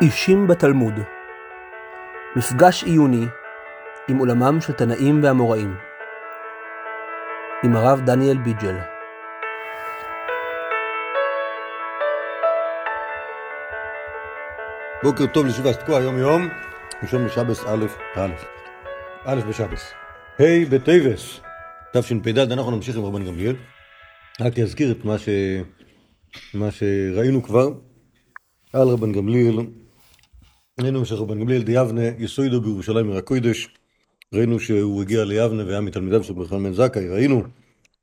אישים בתלמוד. מפגש עיוני עם עולמם של תנאים ואמוראים עם הרב דניאל ביג'ל. בוקר טוב לישיבה תקוע היום יום ראשון בשבס א' א' א' בשבס. ה' בטייבס תשפ"ד אנחנו נמשיך עם רבן גמליאל. רק אזכיר את מה, ש... מה שראינו כבר על רבן גמליאל ראינו שרבן גמליאל דיבנה יסוידו בירושלים עיר הקודש ראינו שהוא הגיע ליבנה והיה מתלמידיו של ברכה בן זכאי. ראינו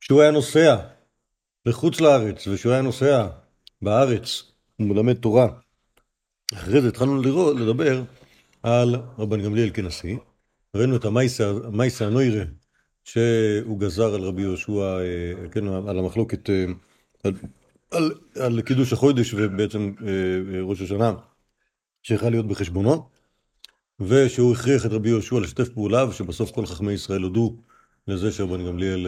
שהוא היה נוסע לחוץ לארץ ושהוא היה נוסע בארץ. הוא מלמד תורה. אחרי זה התחלנו לראות, לדבר על רבן גמליאל כנשיא. ראינו את המייסה הנוירה שהוא גזר על רבי יהושע, כן, על המחלוקת, על, על, על קידוש החודש ובעצם ראש השנה שיכול להיות בחשבונו ושהוא הכריח את רבי יהושע לשתף פעולה ושבסוף כל חכמי ישראל הודו לזה שרבן גמליאל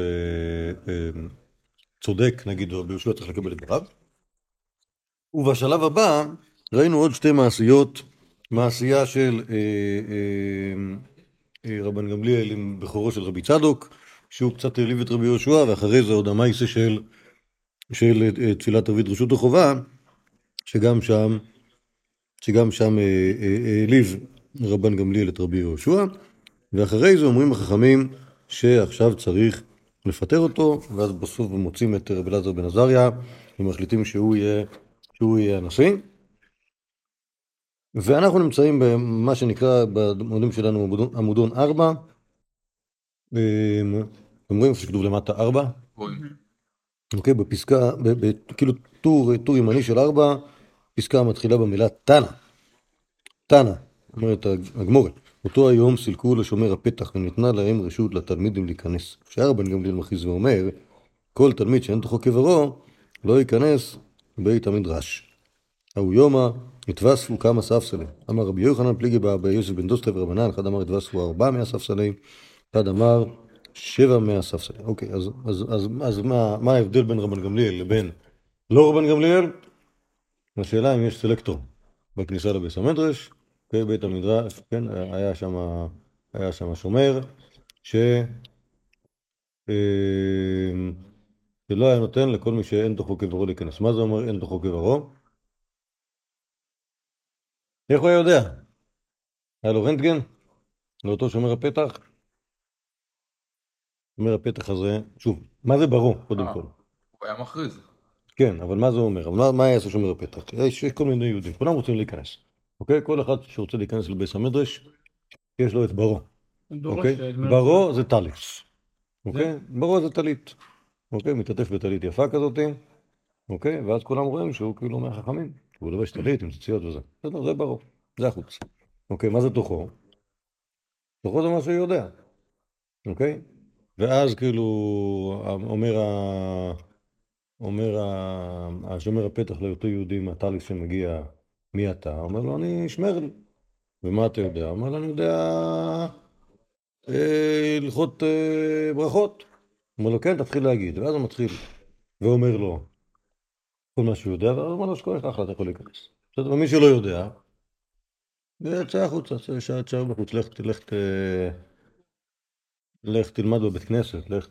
צודק, נגיד רבי יהושע צריך לקבל את דבריו. ובשלב הבא ראינו עוד שתי מעשיות, מעשייה של אה, אה, רבן גמליאל עם בכורו של רבי צדוק, שהוא קצת העליב את רבי יהושע, ואחרי זה עוד המייסה של, של אה, תפילת ערבית רשות החובה, שגם שם, שגם שם העליב רבן גמליאל את רבי יהושע, ואחרי זה אומרים החכמים שעכשיו צריך לפטר אותו, ואז בסוף מוצאים את רבי אלעזר בן עזריה, ומחליטים שהוא יהיה, שהוא יהיה הנשיא. ואנחנו נמצאים במה שנקרא בעמודים שלנו עמודון 4. אתם רואים איפה שכתוב למטה 4? אוקיי, בפסקה, כאילו טור, טור ימני של 4, פסקה מתחילה במילה תנא. תנא, אומרת הגמורת. אותו היום סילקו לשומר הפתח וניתנה להם רשות לתלמידים להיכנס. כשהיה רבן גמליאל מכריז ואומר, כל תלמיד שאין תוכו קברו, לא ייכנס בית המדרש. ההוא יומא התווספו כמה ספסלים. אמר רבי יוחנן פליגי באבא יוסף בן דוסטה ורבנן, אחד אמר התווספו ארבע מאה ספסלים, אחד אמר שבע מאה ספסלים. אוקיי, אז, אז, אז, אז מה, מה ההבדל בין רבן גמליאל לבין לא רבן גמליאל? השאלה אם יש סלקטור בכניסה לביס המדרש, בית המדרש, כן, היה שם, היה שם שומר, ש... שלא היה נותן לכל מי שאין תוכו קברו להיכנס. מה זה אומר אין תוכו קברו? איך הוא היה יודע? היה לו רנטגן? לאותו שומר הפתח? שומר הפתח הזה, שוב, מה זה ברור, קודם כל? הוא היה מכריז. כן, אבל מה זה אומר? מה, מה יעשה שומר הפתח? יש, יש כל מיני יהודים, כולם רוצים להיכנס. אוקיי? כל אחד שרוצה להיכנס לביס המדרש, יש לו את ברו. אוקיי? ברו זה טליס. אוקיי? ברו זה טלית. אוקיי? מתעטף בטלית יפה כזאתי. אוקיי? ואז כולם רואים שהוא כאילו מהחכמים. הוא לובש טלית עם ציציות וזה. בסדר, זה ברור. זה החוץ. אוקיי, מה זה תוכו? תוכו זה מה שהוא יודע. אוקיי? ואז כאילו אומר ה... אומר. השומר הפתח לאותו יהודי מהטליס שמגיע, מי אתה? אומר לו, אני שמרל. ומה אתה יודע? אומר לו, אני יודע אה, הלכות אה, ברכות. אומר לו, כן, תתחיל להגיד. ואז הוא מתחיל, ואומר לו, כל מה שהוא יודע, ואז אומר לו שכוח אחלה, אתה יכול להיכנס. בסדר, ומי שלא יודע, צא החוצה, תשאר בחוץ, לך, לך, לך תלמד בבית כנסת, לך,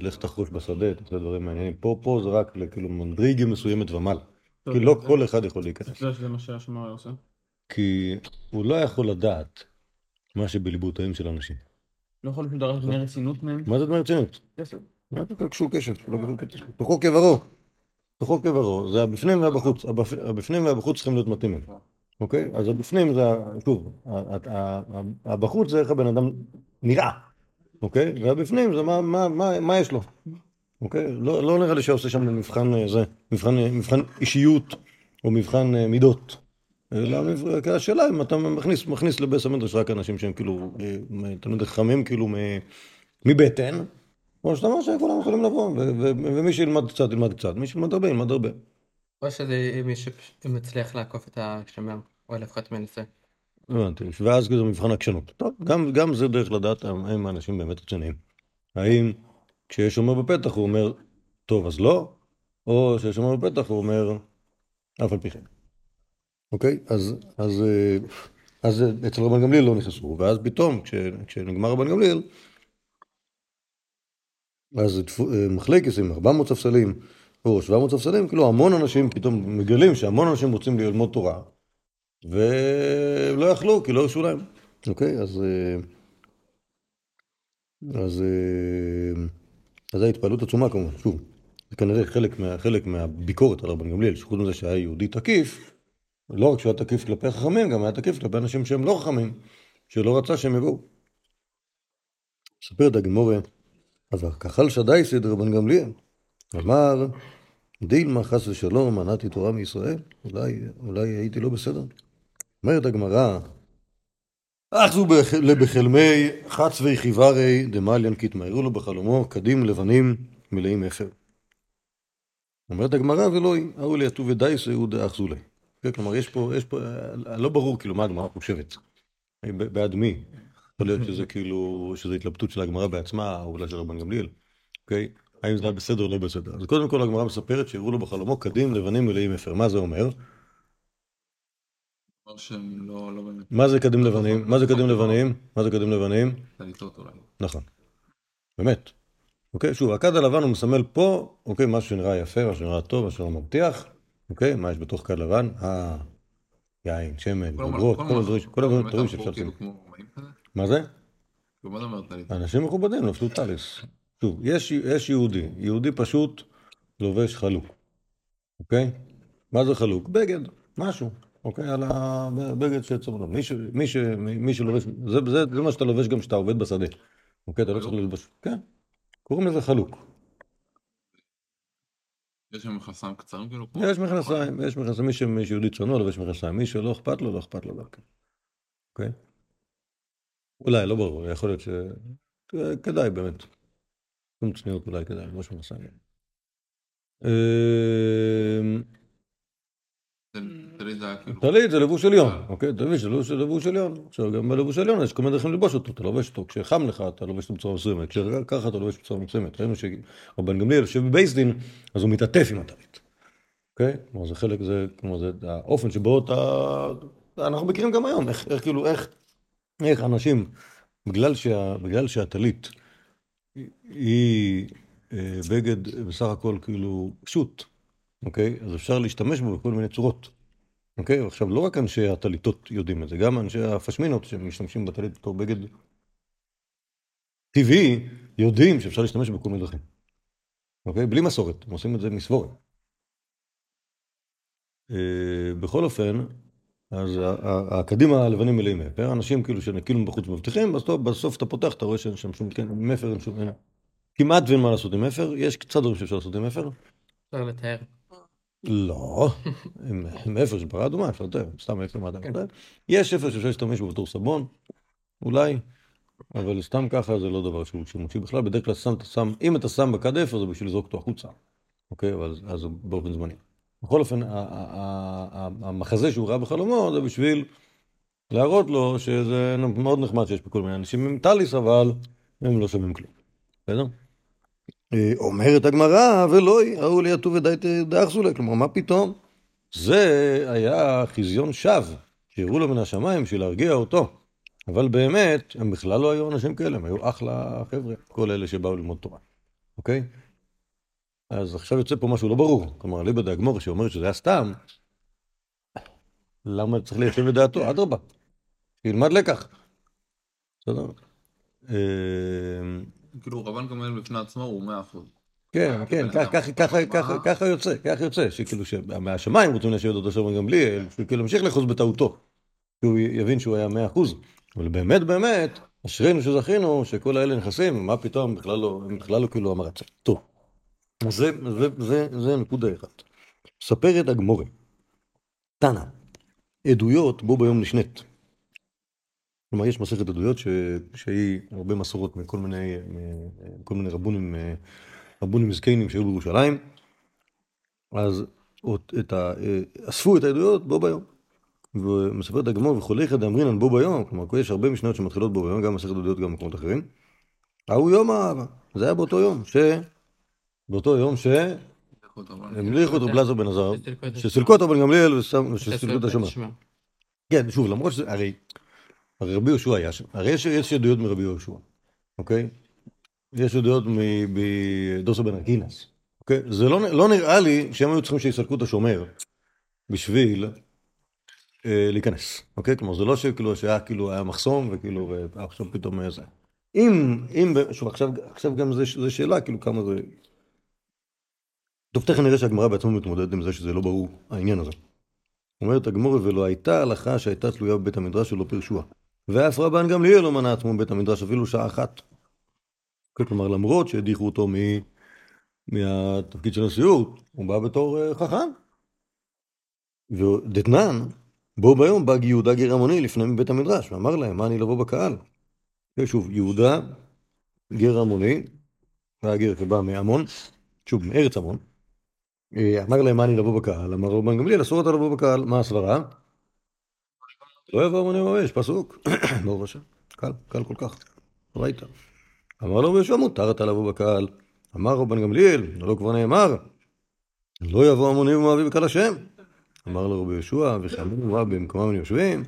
לך תחרוש בשדה, תעשה דברים מעניינים. פה, פה זה רק כאילו מנדריגה מסוימת ומעלה. כי לא כל אחד יכול להיכנס. זה מה שהשומר היה עושה. כי הוא לא יכול לדעת מה שבליבותיהם של אנשים. לא יכול לדעת דמי רצינות מהם? מה זה דמי רצינות? כסף. מה זה קשור קשב. תוכו כברו. תוכו כברו, זה הבפנים והבחוץ, הבפנים והבחוץ צריכים להיות מתאימים, אוקיי? אז הבפנים זה, שוב, הבחוץ זה איך הבן אדם נראה, אוקיי? והבפנים זה מה, מה, מה, מה יש לו, אוקיי? לא, לא נראה לי שעושה שם מבחן זה, מבחן, מבחן אישיות או מבחן מידות. אלא השאלה אם אתה מכניס, מכניס לביס המדרש רק אנשים שהם כאילו תלמידי חכמים כאילו מבטן, כמו שאתה אומר שכולם יכולים לבוא, ומי שילמד קצת, ילמד קצת, מי שילמד הרבה, ילמד הרבה. או שזה אם מצליח לעקוף את השומר, או לפחות מנסה. הבנתי, ואז זה מבחן עקשנות. טוב, גם זה דרך לדעת האם האנשים באמת רציניים. האם כשיש שומר בפתח הוא אומר, טוב אז לא, או כשיש שומר בפתח הוא אומר, אף על פי כן. אוקיי? אז, אז, אה, אז אצל רבן גמליאל לא נכנסו, ואז פתאום, כש, כשנגמר רבן גמליאל, אז אה, מחלקת עם 400 ספסלים, או 700 ספסלים, כאילו המון אנשים פתאום מגלים שהמון אנשים רוצים ללמוד תורה, ולא יכלו, כי לא הרשו להם. אוקיי? אז... אה, אז... אה, אז זו התפעלות עצומה כמובן, שוב. זה כנראה חלק, מה, חלק מהביקורת על רבן גמליאל, שחוץ מזה שהיה יהודי תקיף, לא רק שהוא היה תקיף כלפי החכמים, גם היה תקיף כלפי אנשים שהם לא חכמים, שלא רצה שהם יבואו. מספרת הגמורה, אז כחל שדי סדר רבן גמליאל, אמר, דילמה חס ושלום, מנעתי תורה מישראל, אולי, אולי הייתי לא בסדר. אומרת הגמרא, אחזו בח- לבחלמי חצבי חיוורי דמליין קיטמאירו לו בחלומו קדים לבנים מלאים אפר. אומרת הגמרא ולא היא, ההוא ליתו ודייסה הוא דאחזו לי. כן, כלומר, יש פה, יש פה, לא ברור כאילו מה הגמרא חושבת. בעד מי? יכול להיות שזה כאילו, שזו התלבטות של הגמרא בעצמה, או אולי של רבן גמליאל. אוקיי? האם זה היה בסדר או לא בסדר. אז קודם כל הגמרא מספרת שהראו לו בחלומו קדים לבנים מלאים אפר. מה זה אומר? דבר שהם לא, לא באמת מה זה קדים לבנים? מה זה קדים לבנים? מה זה קדים לבנים? נכון. באמת. אוקיי, שוב, הכד הלבן הוא מסמל פה, אוקיי, משהו שנראה יפה, משהו שנראה טוב, משהו שנראה מבטיח. אוקיי, מה יש בתוך כד לבן? אה, יין, שמן, בוגרות, כל מה- הדברים, שאפשר לשים. מה זה? כאילו, מה זה? אנשים מכובדים לבשו טליס. שוב, יש יהודי, יהודי פשוט לובש חלוק, אוקיי? מה זה חלוק? בגד, משהו, אוקיי? על הבגד שצריך מי, ש, מי, ש, מי שלובש, זה, זה, זה מה שאתה לובש גם כשאתה עובד בשדה, אוקיי? אתה לא צריך ללבש, כן, קוראים לזה חלוק. יש מכנסיים קצרים כאילו? יש מכנסיים, יש מכנסיים, מי שיהודי צנוע לובש מכנסיים, מי שלא אכפת לו, לא אכפת לו גם כן, אוקיי? אולי, לא ברור, יכול להיות ש... כדאי באמת. שום צניעות אולי כדאי, ללבוש מכנסיים. טל- טלית זה היה כאילו... טלית זה לבוש עליון, אוקיי? טלית זה לבוש עליון. עכשיו, גם בלבוש עליון יש כל מיני דרכים ללבוש אותו, אתה לובש אותו, כשחם לך אתה לובש אותו בצורה מסוימת, כשככה אתה לובש בצורה מסוימת. ראינו שרבן גמליאל יושב בבייסדין, אז הוא מתעטף עם הטלית, אוקיי? כלומר זה חלק, זה, כלומר זה האופן שבו אתה... אנחנו מכירים גם היום, איך, איך כאילו, איך, איך אנשים, בגלל, שה, בגלל שהטלית היא אה, בגד בסך הכל כאילו פשוט, אוקיי? אז אפשר להשתמש בו בכל מיני צורות. אוקיי? עכשיו, לא רק אנשי הטליתות יודעים את זה, גם אנשי הפשמינות שמשתמשים בטלית בתור בגד טבעי, יודעים שאפשר להשתמש בכל מיני דרכים. אוקיי? בלי מסורת, הם עושים את זה מסבורת. אה, בכל אופן, אז ה- ה- הקדים הלבנים מלאים מפר, אנשים כאילו שכאילו מבחוץ מבטיחים, בסוף, בסוף אתה פותח, אתה רואה שאין שם שום, כן, מפר, אין שום, כמעט ואין מה לעשות עם מפר, יש קצת דברים שאפשר לעשות עם מפר, אפשר לתאר. לא, עם אפר של פרה אדומה אפשר לתאר, סתם אפר מה אתה כן. מתאר. יש אפר שאפשר להשתמש בו בתור סבון, אולי, אבל סתם ככה זה לא דבר שהוא שימושי בכלל, בדרך כלל שם, שם, אם אתה שם בכד אפר זה בשביל לזרוק אותו החוצה, אוקיי? אבל אז זה באופן זמני. בכל אופן, המחזה שהוא ראה בחלומו זה בשביל להראות לו שזה מאוד נחמד שיש פה כל מיני אנשים עם טליס, אבל הם לא שומעים כלום, בסדר? אה, אומרת הגמרא, ולא ראו לי יתו ודאי דאחזו לה, כלומר, מה פתאום? זה היה חזיון שווא, שהראו לו מן השמיים בשביל להרגיע אותו. אבל באמת, הם בכלל לא היו אנשים כאלה, הם היו אחלה חבר'ה, כל אלה שבאו ללמוד תורה, אוקיי? אז עכשיו יוצא פה משהו לא ברור. כלומר, ליבא דאגמור שאומרת שזה היה סתם, למה צריך ליישב את דעתו? אדרבה, שילמד לקח. בסדר? אה, כאילו רבן גמליאל בפני עצמו הוא מאה אחוז. כן, כן, ככה- יוצא, ככה יוצא, שכאילו שמהשמיים רוצים להשאיר אותו שם גמליאל, שהוא כאילו ימשיך לאחוז בטעותו, שהוא יבין שהוא היה מאה אחוז, אבל באמת באמת, אשרינו שזכינו שכל האלה נכנסים, מה פתאום, בכלל לא, הם בכלל לא כאילו המרצה. טוב, זה, זה, זה, זה נקודה אחת. ספרת הגמורה, תנא, עדויות בו ביום נשנית. כלומר, יש מסכת עדויות ש... שהיא הרבה מסורות מכל מיני, מכל מיני רבונים, רבונים זקנים שהיו בירושלים, אז את ה... אספו את העדויות בו ביום. ומספרת הגמור וכולי אחד אמרינן בו ביום, כלומר, יש הרבה משניות שמתחילות בו ביום, גם מסכת עדויות גם במקומות אחרים. ההוא יום האהבה, זה היה באותו יום, ש... באותו יום ש... המליכו את רב בן עזר, שסילקו את אותו בן גמליאל. ושסילקו את השומר. כן, שוב, למרות שזה, הרי, הרי רבי יהושע היה שם, הרי יש, יש עדויות מרבי יהושע, אוקיי? יש עדויות מדוסו בן אקינס, אוקיי? זה לא, לא נראה לי שהם היו צריכים שיסלקו את השומר בשביל אה, להיכנס, אוקיי? כלומר, זה לא שכאילו, שהיה כאילו, היה מחסום וכאילו, ועכשיו פתאום אה, זה. אם, אם, שוב, עכשיו, עכשיו גם זה, זה שאלה, כאילו, כמה זה... טוב, תכף נראה שהגמרא בעצמה מתמודדת עם זה שזה לא ברור, העניין הזה. אומרת הגמורה, ולא הייתה הלכה שהייתה תלויה בבית המדרש שלא פירשוה. ואף רבן גמליאל לא מנע עצמו בבית המדרש אפילו שעה אחת. כלומר, למרות שהדיחו אותו מ... מהתפקיד של הנשיאות, הוא בא בתור אה, חכם. ודתנן, בו ביום בא יהודה גר המוני לפני בית המדרש, ואמר להם, מה אני לבוא בקהל? ושוב, יהודה גר היה גר שבא מעמון, שוב, מארץ עמון, אה, אמר להם מה אני לבוא בקהל, אמר רבן גמליאל אסור אתה לבוא בקהל, מה הסברה? לא יבוא המוני ממש, פסוק, ברוך השם, קל, קל כל כך, ראית. אמר לו בישוע מותר אתה לבוא בקהל, אמר רבן גמליאל, לא כבר נאמר, לא יבוא המוני ומואבי בקהל השם. אמר לו רבי יהושע, וחיילים רב במקומם יושבים,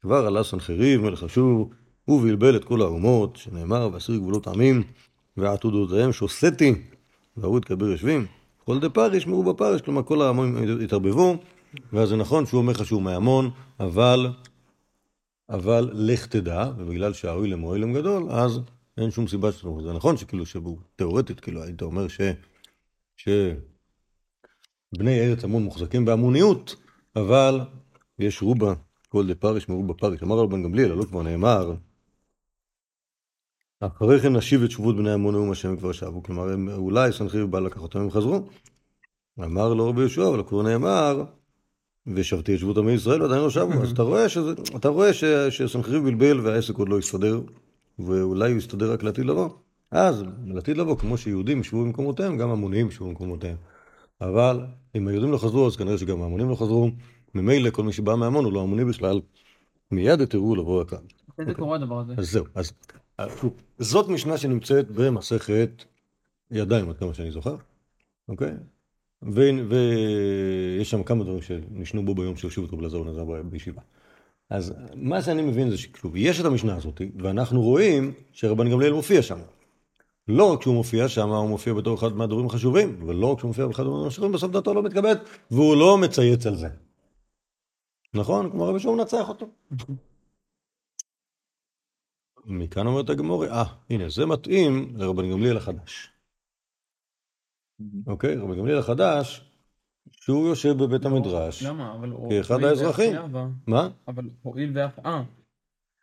כבר עלה סנחריב מלך אשור, ובלבל את כל האומות, שנאמר, ואסיר גבולות עמים, ועתודותיהם שוסתי, והוא יתקבר יושבים. כל דה פר ישמעו בפרש, כלומר כל העמים התערבבו, ואז זה נכון שהוא אומר לך שהוא מהמון, אבל, אבל לך תדע, ובגלל שהאוילם הוא אוילם גדול, אז אין שום סיבה שאתה. זה נכון שכאילו, שהוא, תאורטית, כאילו, היית אומר ש... ש... בני ארץ עמון מוחזקים בהמוניות, אבל יש רובה, כל דה פר ישמעו בפרש. אמר רבן גמליאל, הלא כבר נאמר, אחרי כן נשיב את שבות בני עמון נאום השם כבר שבו. כלומר, הם, אולי סנחריב בא לקח אותם, הם חזרו. אמר לו רבי יהושע, אבל כבר נאמר, ושבתי את שבות עמי ישראל ועדיין לא שבו. אז אתה רואה, שזה, אתה רואה ש, שסנחריב בלבל והעסק עוד לא יסתדר, ואולי הוא יסתדר רק לעתיד לבוא. אז לעתיד לבוא, כמו שיהודים ישבו במקומותיהם, גם המונים ישבו במקומותיהם. אבל אם היהודים לא חזרו, אז כנראה שגם ההמונים לא חזרו. ממילא כל מי שבא מהמון הוא לא המוני בכלל. מיד יתראו לבוא לכאן. מתי זה קורה הדבר הזה? אז זהו, אז אה, זאת משנה שנמצאת במסכת ידיים, עד כמה שאני זוכר, אוקיי? ויש שם כמה דברים שנשנו בו ביום שהושיבו את רבי אלעזר בן עזר ב- בישיבה. אז מה שאני מבין זה שכתוב, יש את המשנה הזאת, ואנחנו רואים שרבן גמליאל מופיע שם. לא רק שהוא מופיע שם, הוא מופיע בתור אחד מהדברים החשובים, ולא רק שהוא מופיע באחד מהדברים החשובים, בסוף דעתו לא מתכבד, והוא לא מצייץ על זה. נכון? כמו רבי שהוא מנצח אותו. מכאן אומרת הגמרא, אה, הנה, זה מתאים לרבן גמליאל החדש. אוקיי? רבן גמליאל החדש, שהוא יושב בבית המדרש. למה? אבל הוא... כאחד האזרחים. היה, מה? אבל הואיל ואף... אה.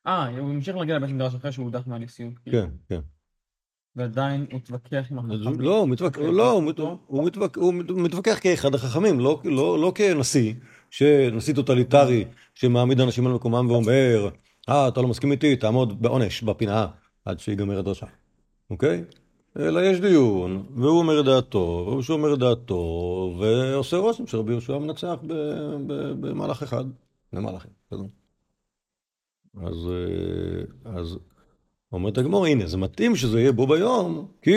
אה, הוא המשיך להגיע לבית מדרש אחרי שהוא הודח מהנשיאות. כאילו. כן, כן. ועדיין הוא התווכח עם החכמים. לא, הוא מתווכח, לא, הוא מת- הוא מתווכח- הוא מתווכח כאחד החכמים, לא- לא לא כנשיא, שנשיא טוטליטרי שמעמיד אנשים על מקומם ואומר, אה, אתה לא מסכים איתי, תעמוד בעונש, בפינה, עד שיגמר הדרשה, אוקיי? אלא יש דיון, והוא אומר דעתו, והוא שאומר דעתו, ועושה רושם שרבי יהושע מנצח במהלך אחד, במהלכים, בסדר? אז, אה, אז אומרת הגמור, הנה, זה מתאים שזה יהיה בו ביום, כי...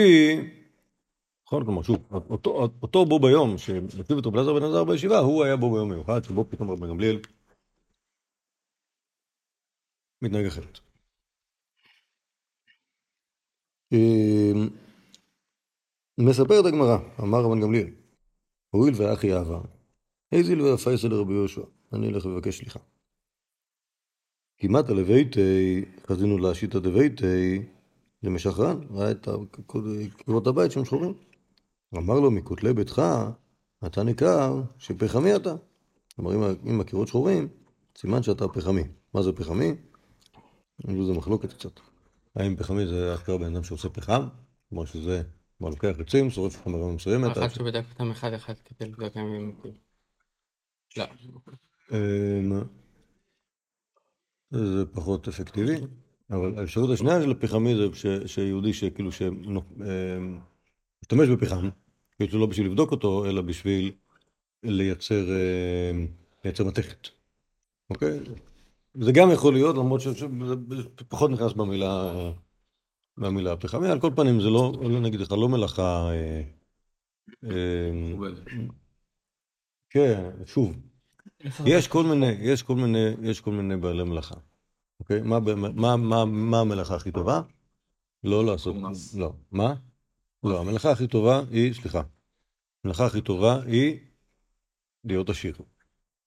נכון, כלומר, שוב, אותו, אותו בו ביום שמציב את רבי אלעזר בן עזר בישיבה, הוא היה בו ביום מיוחד, שבו פתאום רבי גמליאל מתנהג אחרת. אמ, מספרת הגמרא, אמר רבן גמליאל, הואיל ואחי אהבה, איזיל ואפייסה לרבי יהושע, אני אלך לבקש סליחה. כמעט לביתי, חזינו להשיטא דביתי, למשחרן, ראה את קירות הבית שהם שחורים. אמר לו, מכותלי ביתך, אתה ניכר שפחמי אתה. כלומר, אם, הקירות שחורים, סימן שאתה פחמי. מה זה פחמי? יש בזה מחלוקת קצת. האם פחמי זה אשכרה בן אדם שעושה פחם? כלומר שזה, כלומר לוקח עצים, שורף חומרה מסוימת. אחד שבדק אותם אחד אחד כדי לבדוק אם הם... לא. אמ, זה פחות אפקטיבי, אבל האפשרות השנייה של הפחמי זה ש- שיהודי שכאילו שמשתמש בפחם, כאילו לא בשביל לבדוק אותו, אלא בשביל לייצר, אמ, לייצר מתכת, אוקיי? זה גם יכול להיות, למרות שזה פחות נכנס במילה, במילה פחמי, על כל פנים זה לא, לא נגיד לך, לא מלאכה, אה, אה. כן, שוב, יש כל מיני, יש כל מיני, יש כל מיני בעלי מלאכה. אוקיי? מה, מה, מה, מה המלאכה הכי טובה? לא לעשות. לא. מה? לא, המלאכה הכי טובה היא, סליחה, המלאכה הכי טובה היא להיות עשיר.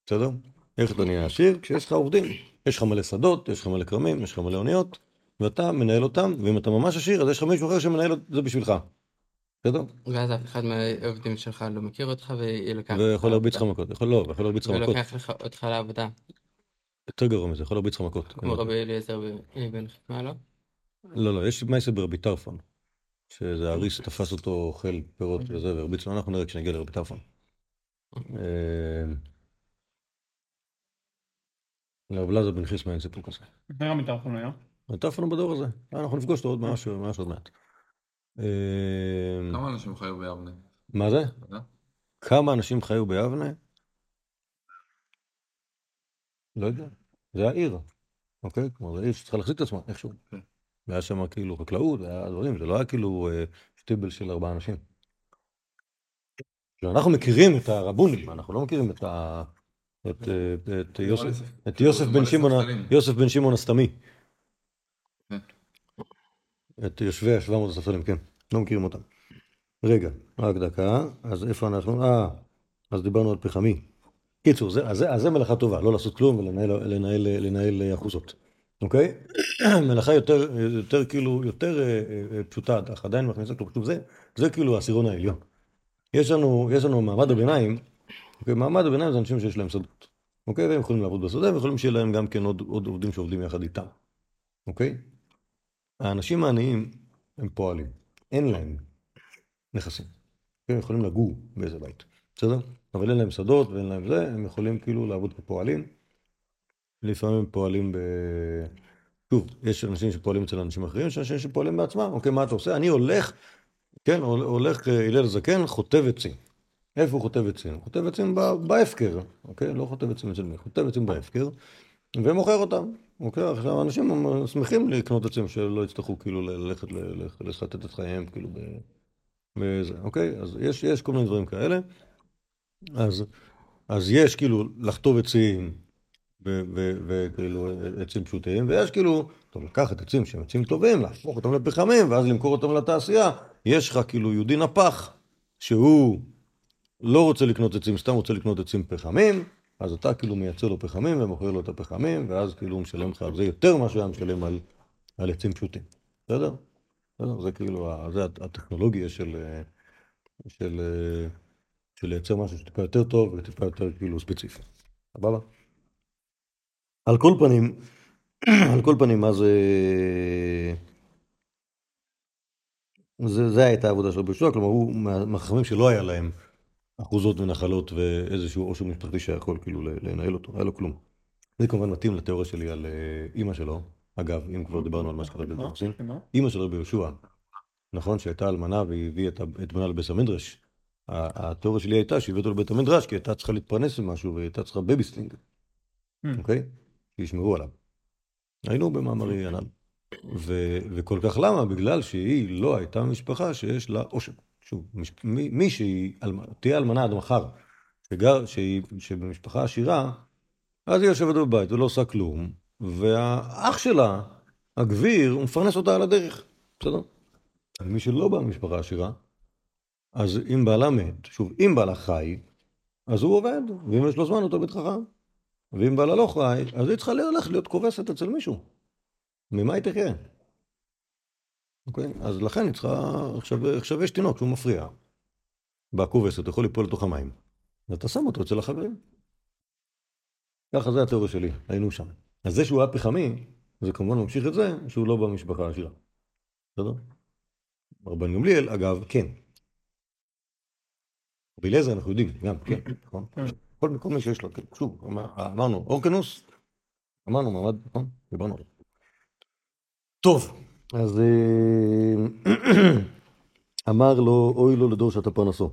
בסדר? איך אתה נהיה עשיר? כשיש לך עובדים. יש לך מלא שדות, יש לך מלא כרמים, יש לך מלא אוניות, ואתה מנהל אותם, ואם אתה ממש עשיר, אז יש לך מישהו אחר שמנהל את זה בשבילך. בסדר? ואז אף אחד מהעובדים שלך לא מכיר אותך ולוקח ויכול להרביץ לך. מכות. יכול לא, ויכול להרביץ לך מכות. ולוקח לך אותך לעבודה. יותר גרוע מזה, יכול להרביץ לך מכות. כמו רבי אליעזר בן חכמה, לא? לא, לא, יש מעשה ברבי טרפון, שזה האריס תפס אותו אוכל פירות וזה, והרביץ לו, אנחנו נראה כשנגיע לרבי טרפון. אה, לרב לזר בן חיסמן אין סיפור כזה. לפני רבי טרפון היה. טרפון הוא בדור הזה, אנחנו נפגוש אותו עוד ממש ממש עוד מעט. אה, כמה אנשים חיו ביבנה? מה זה? כמה אנשים חיו ביבנה? לא יודע, זה העיר, אוקיי? כלומר, זו עיר שצריכה להחזיק את עצמה איכשהו. כן. והיה שם כאילו חקלאות, היה דברים, זה לא היה כאילו אה, שטיבל של ארבעה אנשים. כאילו, אנחנו מכירים את הרבונים, אנחנו לא מכירים את אה, יוסף בן שמעון הסתמי. את יושבי ה-700 הספסלים, כן, לא מכירים אותם. רגע, רק דקה, אז איפה אנחנו? אה, אז דיברנו על פחמי. קיצור, זה, אז, אז זה מלאכה טובה, לא לעשות כלום ולנהל לנהל, לנהל אה, אחוזות, אוקיי? מלאכה יותר, יותר כאילו, יותר אה, אה, פשוטה, אך עדיין מכניסה כלום, שוב, זה, זה כאילו העשירון העליון. יש לנו, יש לנו מעמד הביניים, אוקיי? מעמד הביניים זה אנשים שיש להם שדות, אוקיי? והם יכולים לעבוד בשדה, והם יכולים שיהיה להם גם כן עוד, עוד עובדים שעובדים יחד איתם, אוקיי? האנשים העניים הם פועלים, אין להם נכסים. הם יכולים לגור באיזה בית, בסדר? אבל אין להם שדות ואין להם זה, הם יכולים כאילו לעבוד כפועלים. לפעמים הם פועלים ב... שוב, יש אנשים שפועלים אצל אנשים אחרים, יש אנשים שפועלים בעצמם. אוקיי, מה אתה עושה? אני הולך, כן, הול- הולך אה, הלל הזקן, חוטב עצים. איפה הוא חוטב עצים? הוא חוטב עצים בהפקר, אוקיי? לא חוטב עצים אצל מי, חוטב עצים בהפקר, ומוכר אותם. אוקיי, עכשיו אנשים שמחים לקנות עצים שלא יצטרכו כאילו ללכת, ל- ל- לחטט את חייהם, כאילו. בזה, אוקיי? אז יש, יש כל מיני דברים כאלה. אז, אז יש כאילו לחטוב עצים וכאילו עצים פשוטים, ויש כאילו, טוב, לקחת עצים שהם עצים טובים, להפוך אותם לפחמים, ואז למכור אותם לתעשייה. יש לך כאילו יהודי נפח, שהוא לא רוצה לקנות עצים, סתם רוצה לקנות עצים פחמים, אז אתה כאילו מייצר לו פחמים ומוכר לו את הפחמים, ואז כאילו הוא משלם לך על זה יותר ממה שהוא היה משלם על, על עצים פשוטים. בסדר? בסדר? זה כאילו, זה הטכנולוגיה של, אה, של, אה, של לייצר משהו שטיפה יותר טוב וטיפה יותר כאילו ספציפי. סבבה? על כל פנים, על כל פנים, מה זה... זה, זה הייתה העבודה של רבי יהושע, כלומר הוא מה- מהחכמים שלא היה להם אחוזות ונחלות ואיזשהו עושר משפחתי שיכול כאילו לנהל אותו, היה לו כלום. זה כמובן מתאים לתיאוריה שלי על אה, אימא שלו, אגב, אם כבר דיברנו על מה שקרה מה? בדרסין, מה? אימא של רבי יהושע, נכון, שהייתה אלמנה והיא הביאה את בנה לבית המדרש. התיאוריה שלי הייתה שהביאה אותו לבית המדרש כי הייתה צריכה להתפרנס ממשהו והיא הייתה צריכה babysitting, Hmm. אוקיי? שישמרו עליו. היינו במאמרי הנ"ל. ו- וכל כך למה? בגלל שהיא לא הייתה משפחה שיש לה עושר. שוב, מש- מי, שהיא, תהיה אלמנה עד מחר, שגר, שהיא, שבמשפחה עשירה, אז היא יושבת בבית ולא עושה כלום, והאח שלה, הגביר, הוא מפרנס אותה על הדרך, בסדר? מי שלא בא ממשפחה עשירה, אז אם בעלה מת, שוב, אם בעלה חי, אז הוא עובד, ואם יש לו זמן הוא תלמיד חכם. ואם בעלה לא חי, אז היא צריכה ללכת להיות כובסת אצל מישהו. ממה היא תחיה? אוקיי? אז לכן היא צריכה... עכשיו, עכשיו יש תינוק שהוא מפריע. בכובסת, יכול ליפול לתוך המים. ואתה שם אותו אצל החברים. ככה זה התיאוריה שלי, היינו שם. אז זה שהוא היה פחמי, זה כמובן ממשיך את זה שהוא לא במשפחה העשירה. בסדר? רבן גמליאל, אגב, כן. רבי אליעזר אנחנו יודעים, גם, כן, נכון? כל, כל מי שיש לו, כן, שוב, אמר- אמרנו, אורקנוס, אמרנו מעמד, נכון? דיברנו על זה. טוב, אז אה, אמר לו, אוי לו לדור שאתה פרנסו.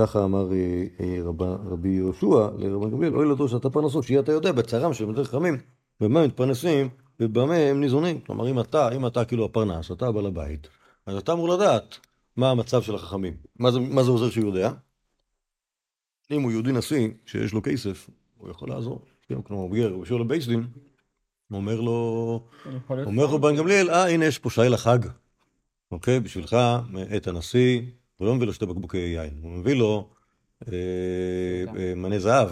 ככה אמר אה, אה, רב, רבי יהושע לרבן גמליאל, אוי לדור שאתה פרנסו, שיהיה אתה יודע בצערם של מלך חכמים, במה מתפרנסים ובמה הם ניזונים. כלומר, אם אתה, אם אתה כאילו הפרנס, אתה בעל הבית, אז אתה אמור לדעת מה המצב של החכמים. מה זה, עוזר שהוא יודע? אם הוא יהודי נשיא, שיש לו כסף, הוא יכול לעזור. כן, כלומר, הוא בגר, הוא דין, הוא אומר לו, אומר לו בן גמליאל, אה, הנה יש פה שי לחג, אוקיי? בשבילך, את הנשיא, הוא לא מביא לו שתי בקבוקי יין, הוא מביא לו אה, אה, מנה זהב,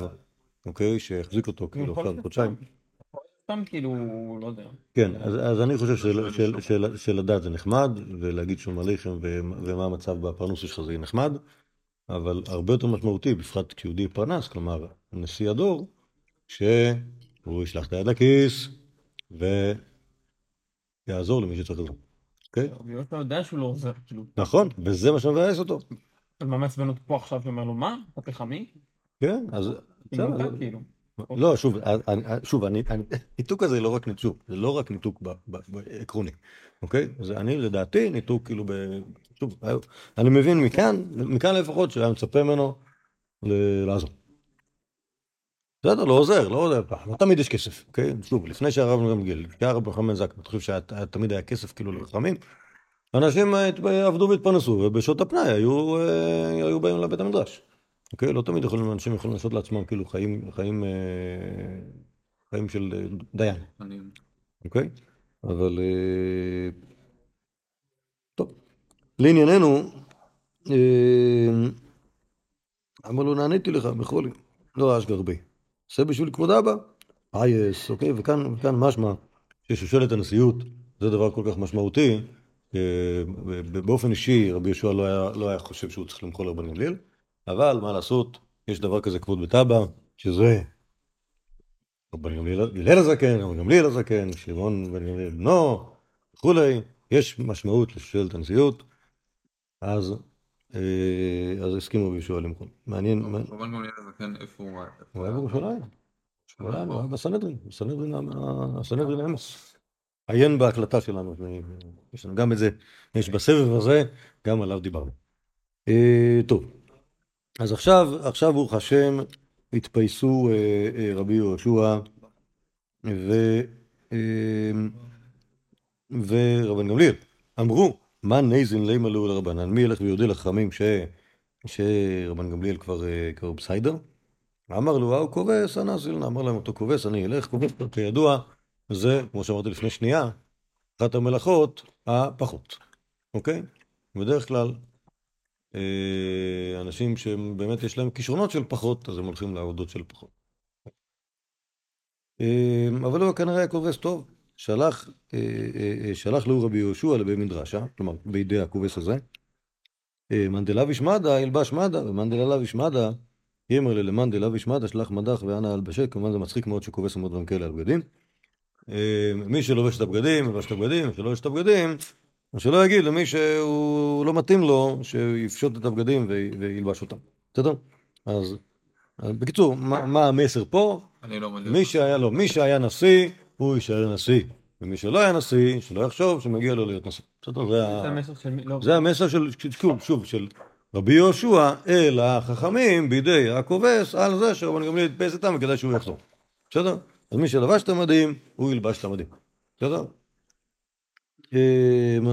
אוקיי? שיחזיק אותו כאילו עכשיו חודשיים. סתם. כאילו, לא יודע. כן, אז, אני חושב של, של, של, שלדעת זה נחמד, ולהגיד שום עליכם ו- ומה המצב בפרנסה שלך זה נחמד, אבל הרבה יותר משמעותי, בפרט כשיהודי פרנס, כלומר, נשיא הדור, שהוא ישלח את היד לכיס ויעזור למי שצריך עזור. אוקיי? רבי יהושע יודע שהוא לא עוזר, כאילו. נכון, וזה מה שמבאס אותו. אז מה מעצבן אותו פה עכשיו שאומר לו, מה? אתה פחמי? כן, אז... כאילו, אתה, כאילו. לא, שוב, אני, שוב, אני, אני, ניתוק הזה לא רק ניתוק, זה לא רק ניתוק עקרוני, אוקיי? זה אני לדעתי ניתוק כאילו ב... שוב, אני מבין מכאן, מכאן לפחות שהיה מצפה ממנו לעזור. בסדר, לא עוזר, לא עוזר, לא תמיד יש כסף, אוקיי? שוב, לפני שהרב גמליאל, כשהרב נחמן זק, אתה חושב שתמיד היה כסף כאילו לחכמים? אנשים עבדו והתפרנסו, ובשעות הפנאי היו, אה, היו באים לבית המדרש. אוקיי? לא תמיד יכולים, אנשים יכולים לעשות לעצמם כאילו חיים, חיים, אה, חיים של אה, דיין, אני... אוקיי? אבל... טוב. לענייננו, אמר לו, נעניתי לך בחולי, לא אשגר בי. עשה בשביל כבוד אבא, אייס, אוקיי? וכאן, וכאן משמע ששושלת הנשיאות זה דבר כל כך משמעותי. אה, באופן אישי, רבי יהושע לא לא היה חושב שהוא צריך למחול רבן גמליאל, אבל מה לעשות, יש דבר כזה כבוד בית אבא, שזה רבן גמליאל הזקן, רבן גמליאל הזקן, שמעון בן גמליאל בנו, וכולי, יש משמעות לשושלת הנשיאות, אז, אה, אז הסכימו רבי יהושע למחול. מעניין, רבן גמליאל הזקן, איפה הוא? הוא היה בירושלים. הוא היה בסנהדרין, בסנהדרין, ה- הסנהדרין אמס. עיין בהקלטה שלנו, יש לנו גם את זה, יש בסבב הזה, גם עליו דיברנו. אה, טוב, אז עכשיו, עכשיו ברוך השם, התפייסו אה, אה, רבי יהושע אה, ורבן גמליאל. אמרו, מה נייזין לימה לו לרבנן? מי ילך ויודה לחכמים ש, שרבן גמליאל כבר, אה, כבר בסיידר? אמר לו, ההוא כובס, אנא סילנה. אמר להם, אותו כובס, אני אלך, כובס, כידוע, זה, כמו שאמרתי לפני שנייה, אחת המלאכות הפחות, אוקיי? בדרך כלל, אה, אנשים שבאמת יש להם כישרונות של פחות, אז הם הולכים לעבודות של פחות. אה, אבל הוא כנראה היה כובס טוב, שלח, אה, אה, אה, שלח לו רבי יהושע לבית מדרשה, כלומר, בידי הכובס הזה. מאן דלאו ישמדה, ילבש מדה, ומאן דלאו ישמדה, יאמר למאן דלאו ישמדה, שלח מדך ואנא אלבשת, כמובן זה מצחיק מאוד שכובס עמוד דברים כאלה על בגדים. מי שלובש את הבגדים, ילבש את הבגדים, שלא לובש את הבגדים, שלא יגיד למי שהוא לא מתאים לו, שיפשוט את הבגדים וילבש אותם. בסדר? אז, בקיצור, מה, מה המסר פה? אני לא מבין. מי שהיה לו, מי שהיה נשיא, הוא יישאר נשיא. ומי שלא היה נשיא, שלא יחשוב שמגיע לו להיות נשיא. בסדר? זה, זה ה... המסר של? לא. זה המסר של, שוב, שוב, של רבי יהושע אל החכמים בידי הכובס על זה שרבן גמליאל יתפס איתם וכדאי שהוא יחזור. בסדר? אז מי שלבש את המדים, הוא ילבש את המדים. בסדר? אמ,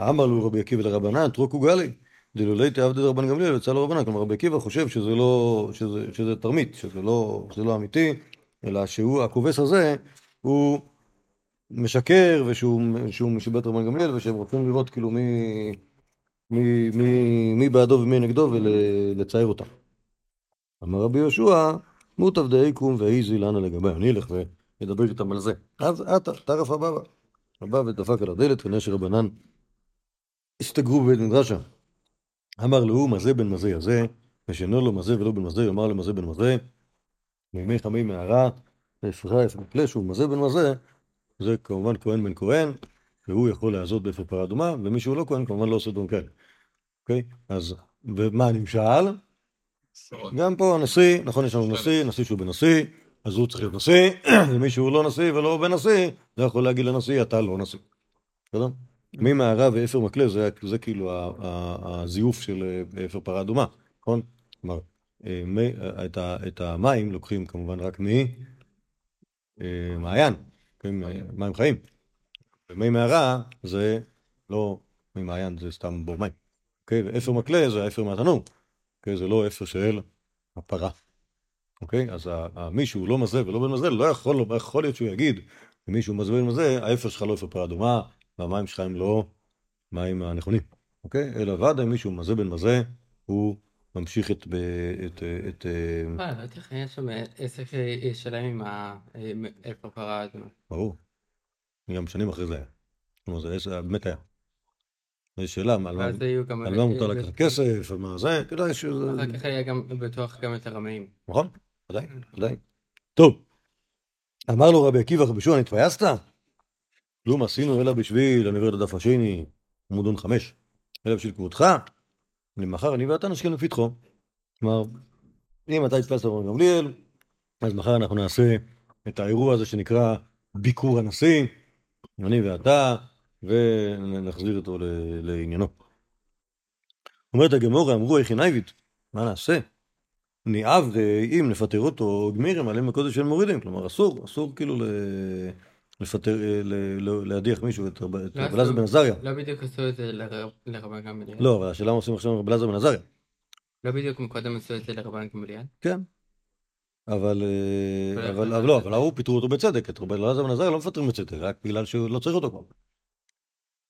אמר לו רבי עקיבא לרבנן, טרוקו גלי, דלולי תעבדי רבן גמליאל יצא לו רבנן. כלומר, רבי עקיבא חושב שזה לא, שזה, שזה תרמית, שזה לא, שזה לא אמיתי, אלא שהוא, הכובס הזה, הוא משקר ושהוא שהוא משיבת רבן גמליאל ושהם רוצים לראות כאילו מי, מי, מי, מי בעדו ומי נגדו ולצייר אותם. אמר רבי יהושע, מוטב דאיקום ואיזיל אנא לגבייהו, אני אלך ואדבר איתם על זה. אתא, טרף אבבא. הוא בא ודפק על הדלת, כנראה שרבנן הסתגרו בבית מדרשה. אמר לו, מזה בן מזה יזה, ושאינו לא מזה ולא בן מזה, אמר לו מזה בן מזה, מימיך מי מערה, ואפרך אפר מקלה, שהוא מזה בן מזה, זה כמובן כהן בן כהן, והוא יכול להזות באפר פרה אדומה, ומי שהוא לא כהן כמובן לא עושה דברים כאלה. אוקיי? אז, ומה הנמשל? עשרות. גם פה הנשיא, נכון, יש לנו נשיא, נשיא שהוא בן נשיא, אז הוא צריך להיות נשיא, ומי שהוא לא נשיא ולא בן נשיא, לא יכול להגיד לנשיא, אתה לא נשיא. בסדר? ממערה ואפר מקלה, זה, זה כאילו הזיוף של אה, אפר פרה אדומה, נכון? כלומר, אה, מי, אה, את, המים לוקחים כמובן רק ממעיין, כן, מים חיים. ומי מערה זה לא ממעיין, זה סתם בור מים. אוקיי? ואפר מקלה זה האפר מהתנור, אוקיי? זה לא אפר של הפרה, אוקיי? אז מי שהוא לא מזה ולא בן מזה, לא יכול, לא יכול להיות שהוא יגיד, למי שהוא מזה ובן מזה, האפר שלך לא אפר פרה אדומה, והמים שלך הם לא מים הנכונים, אוקיי? אלא ודאי מי שהוא מזה בן מזה, הוא ממשיך את, את, את, את, אה, לא יודעת איך היה שם עסק אה, שלם עם האפר פרה האדומה. ברור. גם שנים אחרי זה היה. כלומר, זה זה באמת היה. יש שאלה, על מה- מותר אה, לקחת כסף, על מה זה, כדאי שזה... אחר כך היה גם בטוח גם את הרמאים. נכון? ודאי, ודאי. טוב, אמר לו רבי עקיבא, רבי שועה, נתפייסת? כלום עשינו אלא בשביל, אני עובר את הדף השני, עמוד עון חמש, אלא בשביל כבודך, למחר אני ואתה נשכם לפתחו. כלומר, אם אתה התפסת ברבי גמליאל, אז מחר אנחנו נעשה את האירוע הזה שנקרא ביקור הנשיא, אני ואתה, ונחזיר אותו לעניינו. אומרת הגמורה, אמרו איך נייבית, מה נעשה? ניאב אם נפטר אותו גמירים עליהם בקודש של מורידים, כלומר אסור, אסור כאילו ל- לפטר, ל- ל- להדיח מישהו, את רב את לא אלעזר אסור. בן עזריה. לא בדיוק עשו את זה לרב- לרבן גמליאל. לא, אבל השאלה מה עושים עכשיו עם רב אלעזר בן עזריה. לא בדיוק מקודם עשו את זה לרבן גמליאל. כן. אבל, אה, אבל- אבל, אבל לא, אבל ההוא פיטרו אותו בצדק, את רב אלעזר בן עזריה לא מפטרים בצדק, רק בגלל שהוא לא צריך אותו כבר.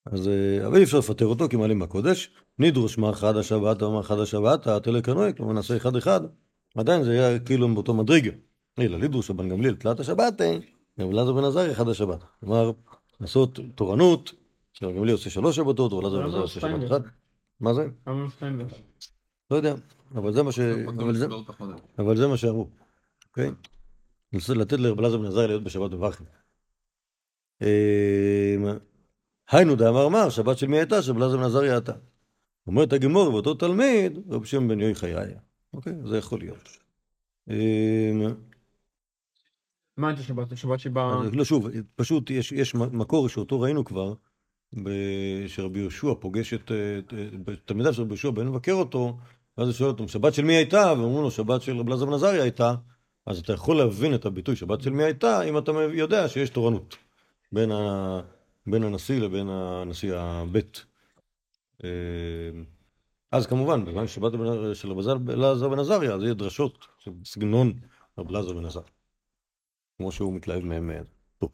אז אה, אבל אי אפשר לפטר אותו כי מעלים בקודש, נדרוש מה חד השבת מה חד השבת, תלה קנוי, כלומר נעשה אחד אחד, עדיין זה היה כאילו באותו מדרגה. אלא לידרוש רבן גמליאל תלת השבת, אה, רב אלעזר בן עזריה אחד השבת. כלומר, לעשות תורנות, שרב גמליאל עושה שלוש שבתות, רב אלעזר בן עזריה עושה שבת אחת. מה זה? לא יודע, אבל זה מה ש... אבל זה- מה שאמרו, אוקיי? ננסה לתת לרב אלעזר בן עזריה להיות בשבת בברכי. אמ, היינו דאמר מר, שבת של מי הייתה? של רב אלעזר בן עזריה הייתה. אומרת הגמור, ואותו תלמיד, רב שם בן יוי חיי. אוקיי, זה יכול להיות. מה הייתה שבת? השבת שבה... לא, שוב, פשוט יש, יש מקור שאותו ראינו כבר, שרבי יהושע פוגש את, תלמידיו של רבי יהושע, בא לבקר אותו, ואז הוא שואל אותו, שבת של מי הייתה? ואומרים לו, שבת של רבי אלעזר בן עזריה הייתה. אז אתה יכול להבין את הביטוי שבת של מי הייתה, אם אתה יודע שיש תורנות בין, ה, בין הנשיא לבין הנשיא הבית. אה, אז כמובן, בזמן שבת של רבי אלעזר בן עזריה, אז יהיה דרשות של סגנון רבי אלעזר בן עזריה. כמו שהוא מתלהב מהם. טוב.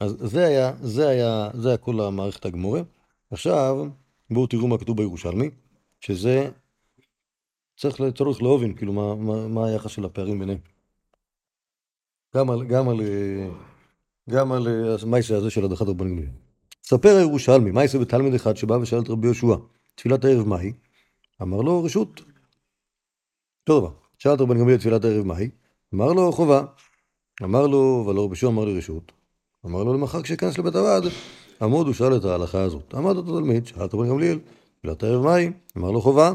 אז זה היה, זה היה, זה היה כל המערכת הגמורה. עכשיו, בואו תראו מה כתוב בירושלמי, שזה צריך לצורך להובין, כאילו, מה, מה, מה היחס של הפערים ביניהם. גם על, גם על, גם על המייסה הזה של הדחת רבן גמליאל. ספר הירושלמי, מייסה בתלמיד אחד שבא ושאל את רבי יהושע, תפילת הערב מהי? אמר לו, רשות. אותו דבר. שאל את רבן גמליאל תפילת הערב מהי? אמר לו, חובה. אמר לו, אבל לא רבי אמר לי רשות. אמר לו, למחר כשייכנס לבית הוועד, עמוד הוא שאל את ההלכה הזאת. עמד אותו תלמיד, שאל את רבן גמליאל, תפילת הערב מהי? אמר לו, חובה.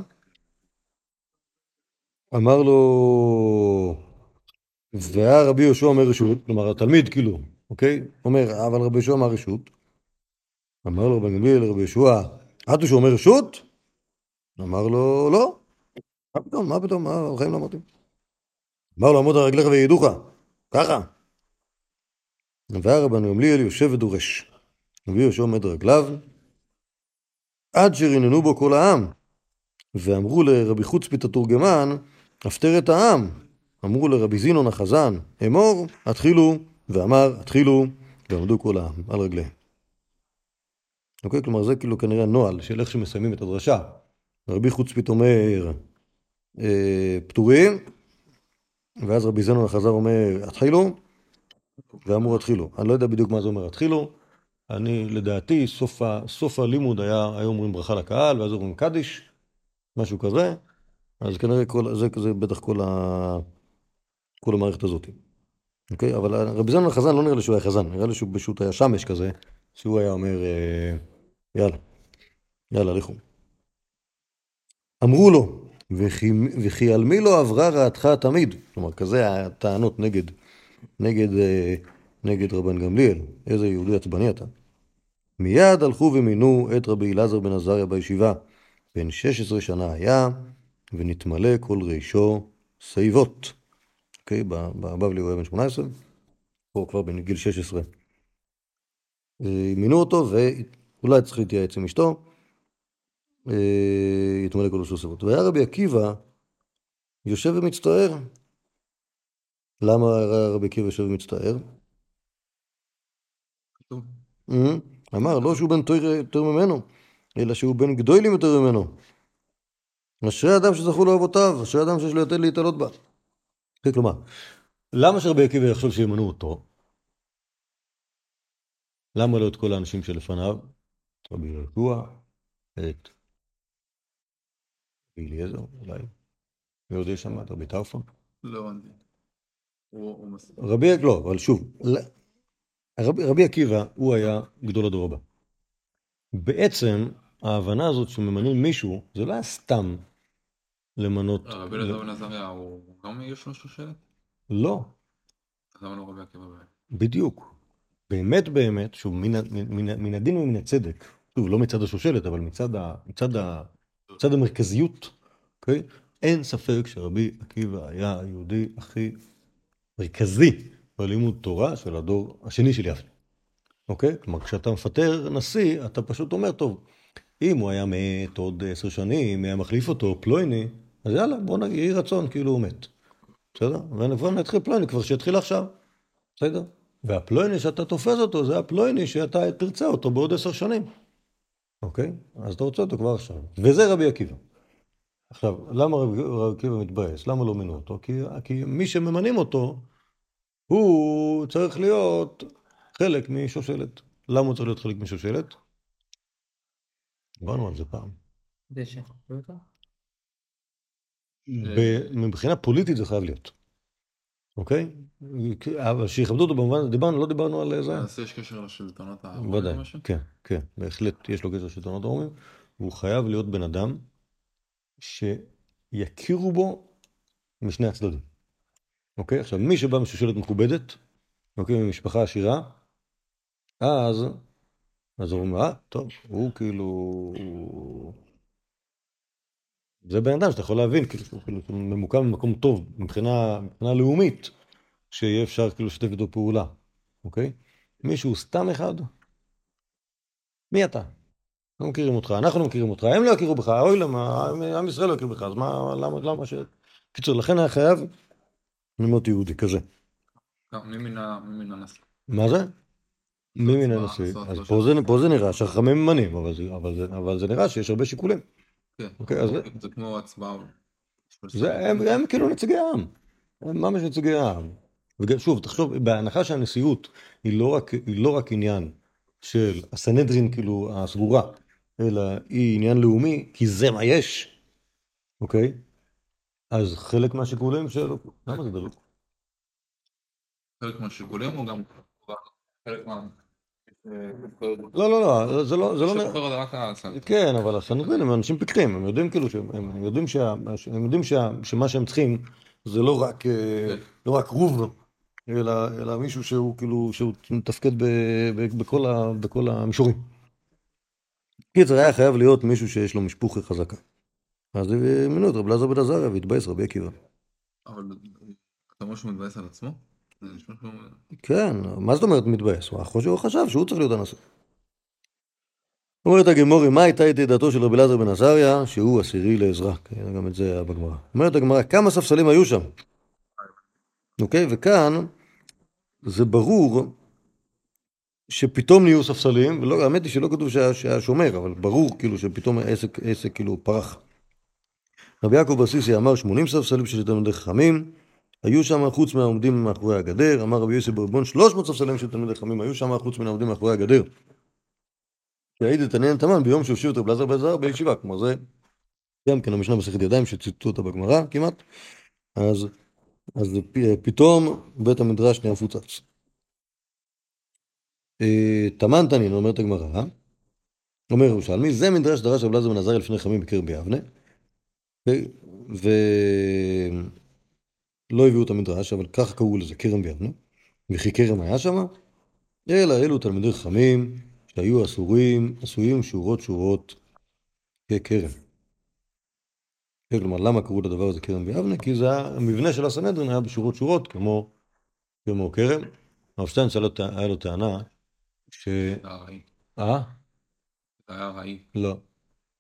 אמר לו, והיה רבי יהושע אומר רשות, כלומר התלמיד כאילו, אוקיי? אומר, אבל רבי יהושע אמר רשות. אמר לו רבן גמליאל לרבי יהושע, את שהוא אומר רשות? אמר לו, לא. מה פתאום, מה פתאום, מה, בחיים לא אמרתי. אמר לו, עמוד על רגליך ויעדוך, ככה. והיה רבן גמליאל יושב ודורש. רבי יהושע עומד רגליו, עד שריננו בו כל העם. ואמרו לרבי חוצפית התורגמן, הפטר את העם. אמרו לרבי זינון החזן, אמור, התחילו, ואמר, התחילו, ועמדו כל העם על רגליהם. אוקיי, כלומר זה כאילו כנראה נוהל של איך שמסיימים את הדרשה. רבי חוצפית אומר, אה, פטורים, ואז רבי זינון החזר אומר, התחילו, ואמרו התחילו. אני לא יודע בדיוק מה זה אומר התחילו. אני, לדעתי, סוף, ה, סוף הלימוד היה, היו אומרים ברכה לקהל, ואז אומרים קדיש, משהו כזה. אז כנראה כל, זה, זה בטח כל, ה, כל המערכת הזאת. אוקיי? אבל רבי זנון החזן לא נראה לי שהוא היה חזן, נראה לי שהוא פשוט היה שמש כזה, שהוא היה אומר, יאללה, יאללה, לכו. אמרו לו, וכי, וכי על מי לא עברה רעתך תמיד? כלומר, כזה הטענות נגד, נגד, אה, נגד רבן גמליאל, איזה יהודי עצבני אתה. מיד הלכו ומינו את רבי אלעזר בן עזריה בישיבה. בן 16 שנה היה, ונתמלא כל רישו שיבות. אוקיי, בבבלי הוא היה בן 18, פה כבר בגיל 16. אה, מינו אותו, ואולי צריך להתייעץ עם אשתו, יתמלא כל שלוש סיבות. והיה רבי עקיבא יושב ומצטער. למה רבי עקיבא יושב ומצטער? אה? אמר, לא שהוא בן תויר יותר ממנו, אלא שהוא בן גדולים יותר ממנו. אשרי אדם שזכו לו אבותיו, אשרי אדם שיש לו יותר להתעלות בה. כן, כלומר, למה שרבי עקיבא יחשוב שימנו אותו? למה לא את כל האנשים שלפניו? רבי יהושע, את אליעזר, אולי. מי עוד יש שם? את רבי טרפון? לא הבנתי. הוא הוא מס... רבי, לא, אבל שוב, רבי, רבי עקיבא, הוא היה גדול הדור הבא. בעצם, ההבנה הזאת שממנים מישהו, זה לא היה סתם למנות... לא, רבי אלעזר בן עזריה הוא גם יש לו שושלת? לא, אז למה לא רבי עקיבא באמת? בדיוק. באמת באמת, שוב, מן, הדין ומן הצדק, שוב, לא מצד השושלת, אבל מצד, ה, מצד, ה, מצד המרכזיות, אוקיי? אין ספק שרבי עקיבא היה היהודי הכי מרכזי בלימוד תורה של הדור השני של יבנה. אוקיי? כלומר, כשאתה מפטר נשיא, אתה פשוט אומר, טוב, אם הוא היה מת עוד עשר שנים, היה מחליף אותו פלויני, אז יאללה, בוא נגיד, יהי רצון, כאילו הוא מת. בסדר? וכבר נתחיל פלויני, כבר שיתחיל עכשיו. בסדר? והפלויני שאתה תופס אותו, זה הפלויני שאתה תרצה אותו בעוד עשר שנים. אוקיי? אז אתה רוצה אותו כבר עכשיו. וזה רבי עקיבא. עכשיו, למה רבי רבי עקיבא מתבאס? למה לא מינו אותו? כי, כי מי שממנים אותו, הוא צריך להיות חלק משושלת. למה הוא צריך להיות חלק משושלת? דיברנו על זה פעם. דשא. לא מבחינה פוליטית זה חייב להיות. אוקיי? אבל שיכבדו אותו במובן, דיברנו, לא דיברנו על זה. אז יש קשר לשלטונות הרומאים ודאי? כן, כן, בהחלט יש לו קשר לשלטונות הרומאים, והוא חייב להיות בן אדם שיכירו בו משני הצדדים. אוקיי? עכשיו, מי שבא משושלת מכובדת, אוקיי, ממשפחה עשירה, אז, אז הוא אומר, אה, טוב, הוא כאילו, הוא... זה בן אדם שאתה יכול להבין, כאילו, כאילו ממוקם במקום טוב מבחינה, מבחינה לאומית, שיהיה אפשר כאילו לשתף איתו פעולה, אוקיי? מישהו סתם אחד, מי אתה? לא מכירים אותך, אנחנו לא מכירים אותך, הם לא יכירו בך, אוי למה, עם ישראל לא יכיר בך, אז מה, למה, למה ש... קיצור, לכן היה חייב ללמוד יהודי כזה. גם, מי מינה מי מינה נשיא? מה זה? מי מן הנשיא? אז לא פה זה, נראה שהחכמים ממנים, אבל זה נראה שיש הרבה שיקולים. כן. אוקיי, אז זה- כמו הצבעה. זה, הם, הם כאילו נציגי העם. הם ממש נציגי העם. ושוב, תחשוב, בהנחה שהנשיאות היא לא רק, היא לא רק עניין של הסנהדרין, כאילו, הסגורה, אלא היא עניין לאומי, כי זה מה יש, אוקיי? אז חלק מהשיקולים של... למה זה דלוק? חלק מהשיקולים הוא גם חלק מה... לא, לא, לא, זה לא... זה לא... כן, אבל הסנהדרין הם אנשים פיקחים, הם יודעים כאילו, שהם, הם יודעים, שה, הם יודעים שמה שהם צריכים זה לא רק, אה, לא רק רוב, אלא, מישהו שהוא כאילו, שהוא מתפקד בכל, המישורים. קיצר, היה חייב להיות מישהו שיש לו משפוחה חזקה. אז מינו את רב אלעזר בן עזריה והתבאס רבי עקיבא. אבל אתה אומר שהוא מתבאס על עצמו? כן, מה זאת אומרת מתבאס? הוא חשב שהוא צריך להיות הנשיא. אומרת הגמורי, מה הייתה את דעתו של רבי אלעזר בן עזריה, שהוא עשירי לעזרה? כן, גם את זה היה בגמרא. אומרת הגמרא, כמה ספסלים היו שם? אוקיי, וכאן זה ברור שפתאום נהיו ספסלים, ולא, האמת היא שלא כתוב שהיה, שהיה שומר, אבל ברור כאילו שפתאום העסק, העסק כאילו פרח. רבי יעקב ברסיסי אמר 80 ספסלים של תלמידי חכמים, היו שם חוץ מהעומדים מאחורי הגדר, אמר רבי יוסף ברבון 300 ספסלים של תלמידי חכמים, היו שם חוץ מן העומדים מאחורי הגדר. יעיד את עניין תמן ביום שהושיעו את רבי אלעזר בן עזריה בישיבה, כמו זה גם כן המשנה מסכת ידיים שציטטו אותה בגמרא כמעט, אז, אז פתאום בית המדרש נהיה מפוצץ. אה, תמן תנין, אומרת הגמרא, אומר ירושלמי, זה מדרש דרש רבי אלעזר בן עזריה לפני חמים בקרב ביבנה, ולא הביאו את המדרש, אבל ככה קראו לזה, כרם ביבנה, וכי כרם היה שם, אלא אלו תלמידי חכמים שהיו אסורים, עשויים שורות שורות ככרם. כן, כלומר, למה קראו לדבר הזה כרם ביבנה? כי זה היה, המבנה של הסנהדרין היה בשורות שורות, כמו, כמו כרם. הרב שטיינץ היה לו טענה ש... אה? זה היה רעי. לא.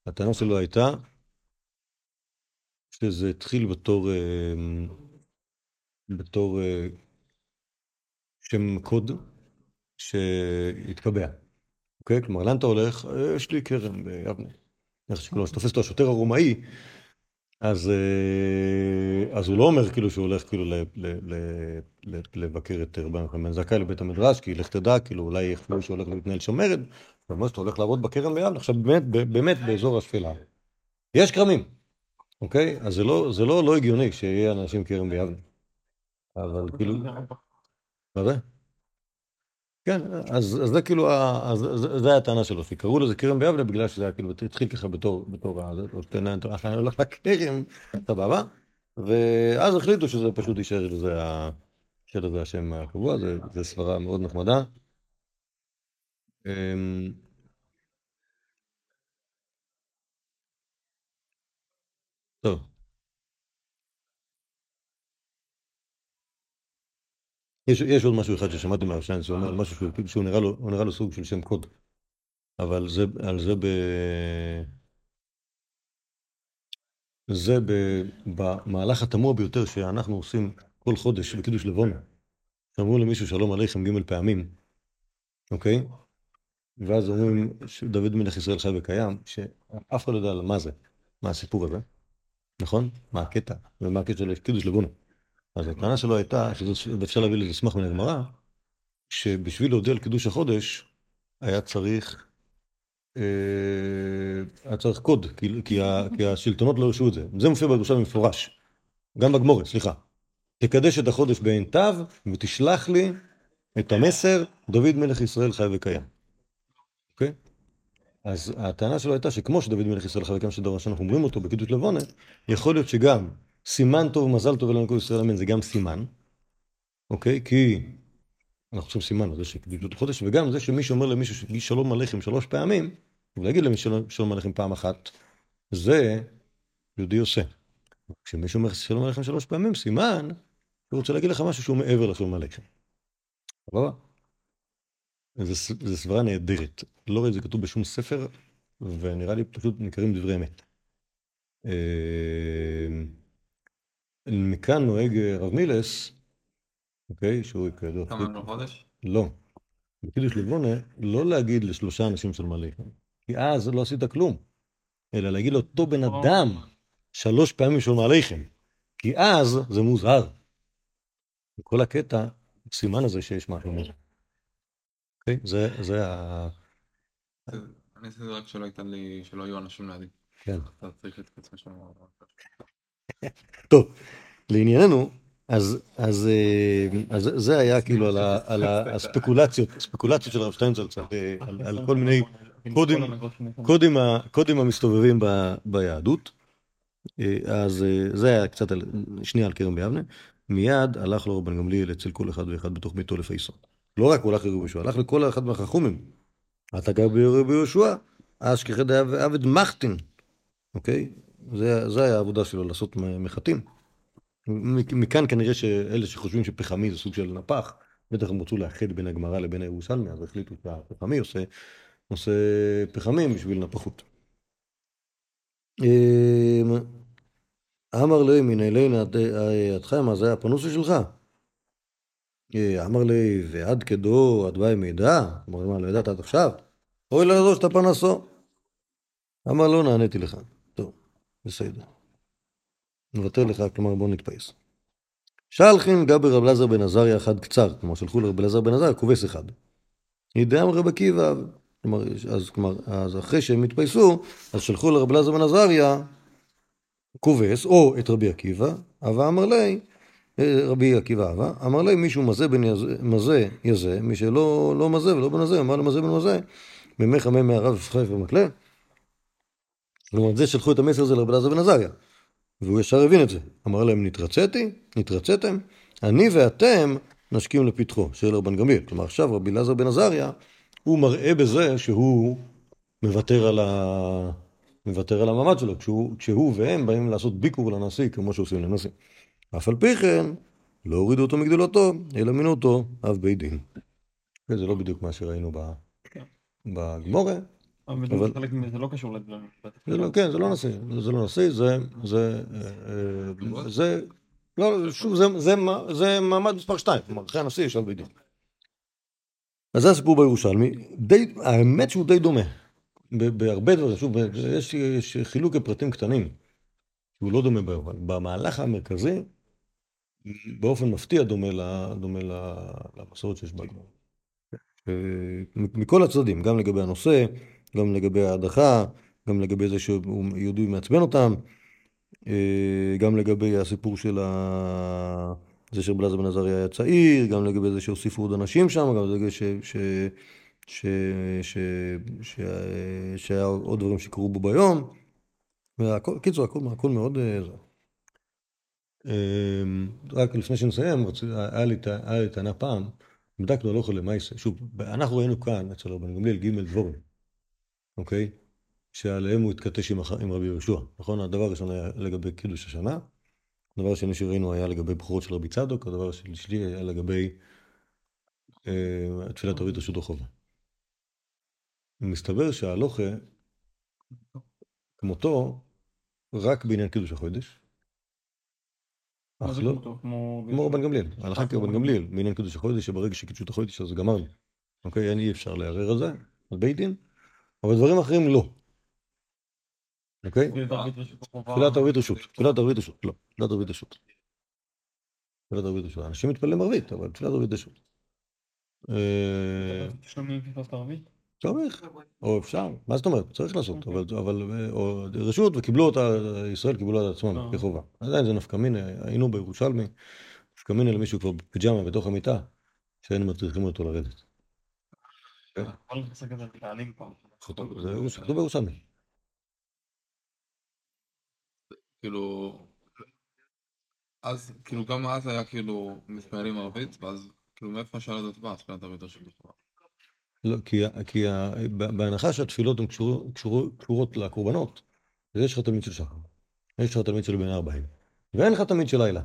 הטענה שלו הייתה שזה התחיל בתור, אה, בתור אה, שם קוד שהתקבע. אוקיי? כלומר, לאן אתה הולך? "אה, יש לי כרם ביבנה. איך שקוראים לו, שתופס אותו השוטר הרומאי, אז, אה, אז הוא לא אומר כאילו שהוא הולך כאילו ל, ל, ל, לבקר את רבן בן זכאי לבית המדרש, כי לך תדע, כאילו אולי יחשבו שהוא הולך להתנהל שם מרד, הוא אומר שאתה הולך לעבוד בכרם ביבנה, עכשיו באמת, באמת באזור השפלה. יש כרמים, אוקיי? אז זה לא, זה לא, לא הגיוני שיהיה אנשים כרם ביבנה. אבל כאילו, מה זה? כן, אז, אז זה כאילו, ה- אז, זה, זה היה הטענה שלו, שקראו לזה כרם ביבנה בגלל שזה היה כאילו, התחיל ככה בתור, בתור, להם, אני הולך לכרם, סבבה, ואז החליטו שזה פשוט יישאר לזה, ה- יישאר לזה השם הקבוע, זה, זה סברה מאוד נחמדה. אמ, טוב. יש, יש עוד משהו אחד ששמעתי מהרשן, שהוא אומר משהו שהוא, שהוא נראה לו, נראה לו סוג של שם קוד. אבל זה, על זה ב... זה ב, במהלך התמוה ביותר שאנחנו עושים כל חודש בקידוש לבונה. שאמרו למישהו שלום עליכם ג' פעמים, אוקיי? ואז אומרים שדוד מלך ישראל חי וקיים, שאף אחד לא יודע מה זה, מה הסיפור הזה, נכון? מה הקטע, ומה הקטע של קידוש לבונה. אז הטענה שלו הייתה, ואפשר להביא לזה מסמך מן הגמרא, שבשביל להודיע על קידוש החודש, היה צריך, אה, היה צריך קוד, כי, כי, השלטונות לא הרשו את זה. זה מופיע בירושלים במפורש, גם בגמורת, סליחה. תקדש את החודש בעין תו, ותשלח לי את המסר, דוד מלך ישראל חי וקיים. אוקיי? אז הטענה שלו הייתה שכמו שדוד מלך ישראל חי וקיים, שדבר שאנחנו אומרים אותו בקידוש לבונה, יכול להיות שגם סימן טוב ומזל טוב אלוהים כל ישראל אמן זה גם סימן, אוקיי? כי אנחנו חושבים סימן, זה שקידוש חודש, וגם זה שמי שאומר למישהו שלום עליכם שלוש פעמים, ולהגיד למישהו שלום- עליכם פעם אחת, זה יהודי עושה. כשמישהו אומר שלום עליכם שלוש פעמים, סימן שהוא רוצה להגיד לך משהו שהוא מעבר לשלום עליכם. סבבה? זו סברה נהדרת. לא רואה את זה כתוב בשום ספר, ונראה לי פשוט ניכרים דברי אמת. מכאן נוהג אה, רב מילס, אוקיי, שהוא כידוע, כמה ימים לחודש? לא. בקידוש לבונה, לא להגיד לשלושה אנשים של מלאכים, כי אז לא עשית כלום, אלא להגיד לאותו בן אדם שלוש פעמים של מלאכים, כי אז זה מוזהר. וכל הקטע, סימן הזה שיש משהו מזה. אוקיי? זה, זה ה... אני עשיתי רק שלא ייתן לי, שלא יהיו אנשים לידי. כן. אתה צריך להתקצר שם. טוב, לענייננו, אז, אז, אה, אז זה היה כאילו על, ה, על הספקולציות, הספקולציות של הרב שטיינזלץ על, אה, על, על כל מיני קודים, קודים, קודים המסתובבים ב, ביהדות. אה, אז זה היה קצת על, שנייה על כרם ביבנה. מיד הלך לו רבן גמליאל אצל כל אחד ואחד בתוך ביתו לפייסו. לא רק הוא הלך לרבי יהושע, הלך לכל אחד מהחכומים. אתה גר ברבי יהושע, אשכחי עבד מחטין, אוקיי? זה, זה היה העבודה שלו, לעשות מחטים. מכאן כנראה שאלה שחושבים שפחמי זה סוג של נפח, בטח הם רצו לאחד בין הגמרא לבין הירושלמי, אז החליטו שהפחמי עושה, עושה פחמים בשביל נפחות. אמ, אמר לי מן אלינה עד חיימה, זה הפנוסה שלך? אה, אמר לי, ועד כדו עד באי מידע? אמר מה, לא ידעת עד עכשיו? אוי לעזור שאתה פנסו. אמר לא נעניתי לך. בסדר. נוותר לך, כלומר בוא נתפייס. שלחין גבר רב אלעזר בן עזריה אחד קצר, כלומר שלחו לרב אלעזר בן עזריה כובס אחד. ידעם רב עקיבא, כלומר, אז, כלומר, אז אחרי שהם התפייסו, אז שלחו לרב אלעזר בן עזריה כובס, או את רבי עקיבא, אבה אמר לי, אה, רבי עקיבא אבה, אמר לי מישהו מזה בן יזה, מזה יזה, מי שלא לא מזה ולא בן הזה, אמר למזה בן מזה, ממך חמי מהרב יפחף ומקלה. כלומר, זה שלחו את המסר הזה לרב אלעזר בן עזריה. והוא ישר הבין את זה. אמר להם, נתרציתי? נתרציתם? אני ואתם נשכים לפתחו של רבן גמליאל. כלומר, עכשיו רבי אלעזר בן עזריה, הוא מראה בזה שהוא מוותר על, ה... מוותר על המעמד שלו, כשהוא, כשהוא והם באים לעשות ביקור לנשיא, כמו שעושים לנשיא. אף על פי כן, לא הורידו אותו מגדולתו, אלא מינו אותו אב בית דין. וזה לא בדיוק מה שראינו ב... בגמורה, אבל זה לא קשור לדברים. זה לא, כן, זה לא נשיא, זה לא נשיא, זה, זה, אה, זה, לא, שוב, זה, זה, מה- זה מעמד מספר שתיים, כלומר, אחרי הנשיא יש על בית דין. אז זה הסיפור בירושלמי, די, האמת שהוא די דומה, בהרבה דברים, שוב, יש, יש חילוק לפרטים קטנים, שהוא לא דומה, אבל במהלך המרכזי, באופן מפתיע דומה, דומה למסורת שיש בגמרא. אה, מכל הצדדים, גם לגבי הנושא, גם לגבי ההדחה, גם לגבי זה שהוא יהודי מעצבן אותם, אה, גם לגבי הסיפור של ה... זה שרבי אלעזר בן עזריה היה צעיר, גם לגבי זה שהוסיפו עוד אנשים שם, גם לגבי ש... ש... ש... ש... ש... שהיה עוד דברים שקרו בו ביום. קיצור, הכל, הכל מאוד... אה. אה, רק לפני שנסיים, היה לי, טענה פעם, בדקנו הלוך למעשה, שוב, אנחנו ראינו כאן אצל רבן גמליאל ג' דבורים, אוקיי? שעליהם הוא התכתש עם, עם רבי יהושע, נכון? הדבר הראשון היה לגבי קידוש השנה, הדבר השני שראינו היה לגבי בכורות של רבי צדוק, הדבר השלישי היה לגבי אה, תפילת אורית רשות החובה. מסתבר שההלוכה, כמותו, רק בעניין קידוש החודש, אך לא? כמו... רבן גמליאל, ההלכה אה, כרבן כמו גמליאל, בעניין קידוש החודש, שברגע שקידשו את החודש אז גמרנו. אוקיי, אין אי אפשר לערער על זה, על בית דין, אבל דברים אחרים לא. אוקיי? תפילת ערבית רשות. תפילת ערבית רשות, רשות, לא, תפילת ערבית רשות. תפילת ערבית רשות, אנשים מתפללים ערבית, אבל תפילת ערבית רשות. אה, ערבית? צריך, או אפשר, מה זאת אומרת? צריך לעשות, אבל, רשות, וקיבלו אותה, ישראל קיבלו על עצמם אה. כחובה. עדיין זה נפקא מינה, היינו בירושלמי, נפקא מינה למישהו כבר בפיג'מה בתוך המיטה, שהיינו מטריחים אותו לרדת. כתוב בירושלמי. כאילו... אז, כאילו, גם אז היה כאילו מתפללים ערבית, ואז, כאילו, מאיפה השאלה הזאת באה, תפילת ערבית רשות החובה? לא, כי, כי בהנחה שהתפילות הן קשור, קשור, קשורות לקורבנות, אז יש לך תלמיד של שחר, יש לך תלמיד של בן ארבעים, ואין לך תלמיד של לילה.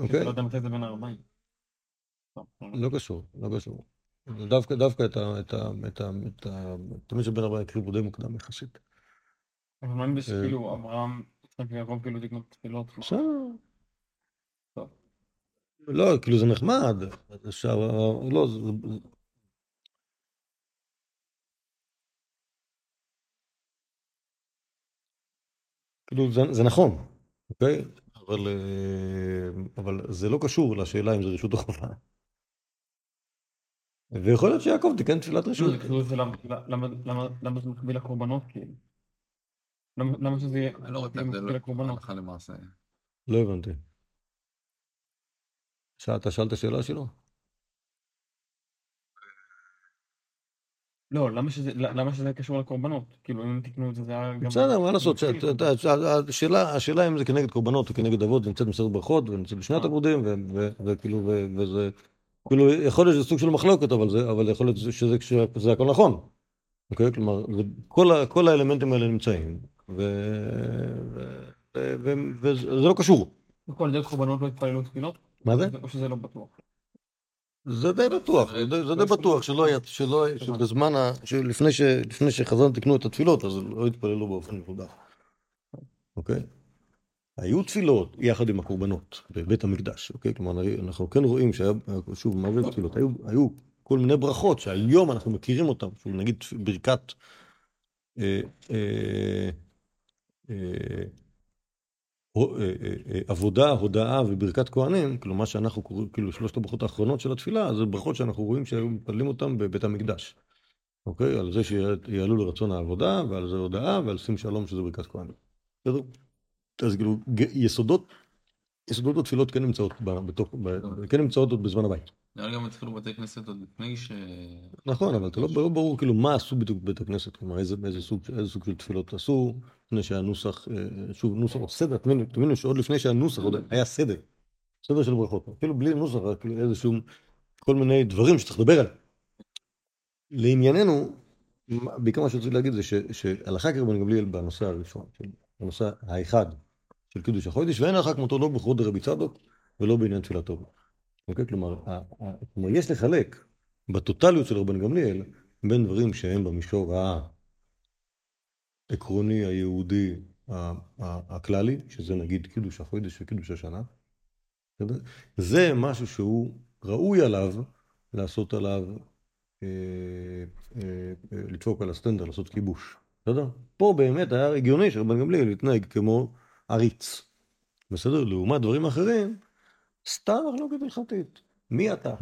אוקיי? לא יודע מתי זה בין הארבעים. טוב, לא קשור, לא קשור. דווקא, דווקא את ה... את ה... את ה... את ה... תלמיד של בן ארבעים הקריבו די מוקדם יחסית. אבל מה אם אה. כאילו אברהם, יצחק ויעקב כאילו תקנו תפילות? בסדר. לא, כאילו זה נחמד, אפשר, לא, זה, כאילו זה, זה נכון, אוקיי? אבל, אה, אבל זה לא קשור לשאלה אם זה רשות או חובה. ויכול להיות שיעקב תיקן תפילת רשות. לא, כאילו זה למה- זה מקביל לקורבנות כאילו? למה שזה יהיה אני לא רואה את יהיה ההבדל מקביל לקורבנות? הלכה למעשה. לא הבנתי. אתה שאלת שאלה שלו? לא, למה שזה למה שזה יהיה קשור לקורבנות? כאילו אם תקנו את זה זה היה גם... בסדר, מה לעשות, השאלה, השאלה אם זה כנגד קורבנות או כנגד אבות, זה נמצאת בסדר ברכות ונמצאת בשנת אה. עבודים, ו- ו- וכאילו, וזה, כאילו, יכול להיות שזה סוג של מחלוקת, אבל זה, אבל יכול להיות שזה, שזה הכל נכון. אוקיי? כלומר, זה- כל ה- כל האלמנטים האלה נמצאים, ו- ו- ו- ו- וזה לא קשור. בכל דרך קורבנות לא התפללו תפילות? מה זה? או שזה לא בטוח? זה די בטוח, זה די- בטוח שלא היה, שלא, שבזמן, ה- שלפני לפני שחז"ל תיקנו את התפילות, אז לא התפללו באופן מסודר. אוקיי? היו תפילות יחד עם הקורבנות בבית המקדש, אוקיי? כלומר, אנחנו כן רואים שהיה, שוב, מה זה תפילות? היו, היו כל מיני ברכות שהיום אנחנו מכירים אותן, שוב, נגיד ברכת אה, אה, אה, אה, אה, עבודה, הודאה וברכת כהנים, כלומר שאנחנו קוראים, כאילו שלושת הברכות האחרונות של התפילה, זה ברכות שאנחנו רואים שהיו מתפללים אותן בבית המקדש. אוקיי? על זה שיעלו לרצון העבודה, ועל זה הודאה, ועל שים שלום שזה ברכת כהנים. בסדר? אז כאילו, יסודות, יסודות התפילות כן נמצאות בתוך, ב- כן נמצאות עוד בזמן הבית. נראה לי גם התחילו בתי כנסת עוד לפני ש... נכון, אבל אתה לא לא ברור כאילו מה עשו בדיוק בבית הכנסת, כלומר איזה, סוג, של תפילות עשו, לפני שהנוסח, אה, שוב, נוסח או סדר, תבינו שעוד לפני שהנוסח עוד היה סדר, סדר של ברכות, אפילו בלי נוסח, רק איזשהו, כל מיני דברים שצריך לדבר עליהם. לענייננו, בעיקר מה שרציתי להגיד זה שהלכה כרבן גמליאל בנושא הראשון, בנושא האחד של קידוש החודש, ואין הלכה כמותו לא בכבוד רבי צדוק ולא בעניין תפילת טוב. אוקיי? כלומר, כלומר, יש לחלק בטוטליות של רבן גמליאל בין דברים שהם במישור העקרוני, היהודי, הכללי, שזה נגיד קידוש החודש וקידוש השנה? זה משהו שהוא ראוי עליו לעשות עליו, אה, אה, אה, לדפוק על הסטנדר, לעשות כיבוש, בסדר? פה באמת היה הגיוני שרבן גמליאל יתנהג כמו עריץ, בסדר? לעומת דברים אחרים, סתם מחלוקת הלכתית. מי אתה?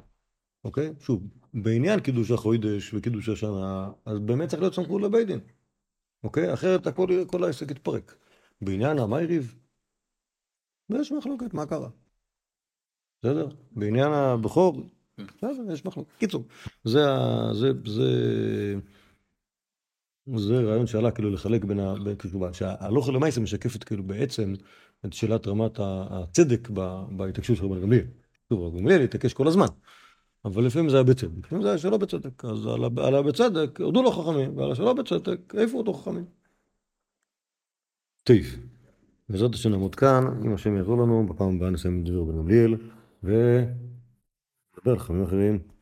אוקיי? שוב, בעניין קידוש החוידש וקידוש השנה, אז באמת צריך להיות סמכות לבית דין. אוקיי? אחרת הכל, כל העסק יתפרק. בעניין המייריב, יש מחלוקת, מה קרה? בסדר? בעניין הבכור, בסדר, יש מחלוקת. קיצור, זה, ה- זה, זה, זה רעיון שעלה כאילו לחלק בין ה... כאילו, שההלוך למעשה משקפת כאילו בעצם את שאלת רמת הצדק בהתעקשות של רבן גמליאל. שוב, רבן גמליאל התעקש כל הזמן, אבל לפעמים זה היה בצדק, לפעמים זה היה שלא בצדק, אז על הבצדק הודו לו חכמים, ועל השלא בצדק העיפו אותו חכמים. טוב, בעזרת השם נעמוד כאן, אם השם יעזור לנו, בפעם הבאה נסיים את דברי רבן גמליאל, ונדבר על חכמים אחרים.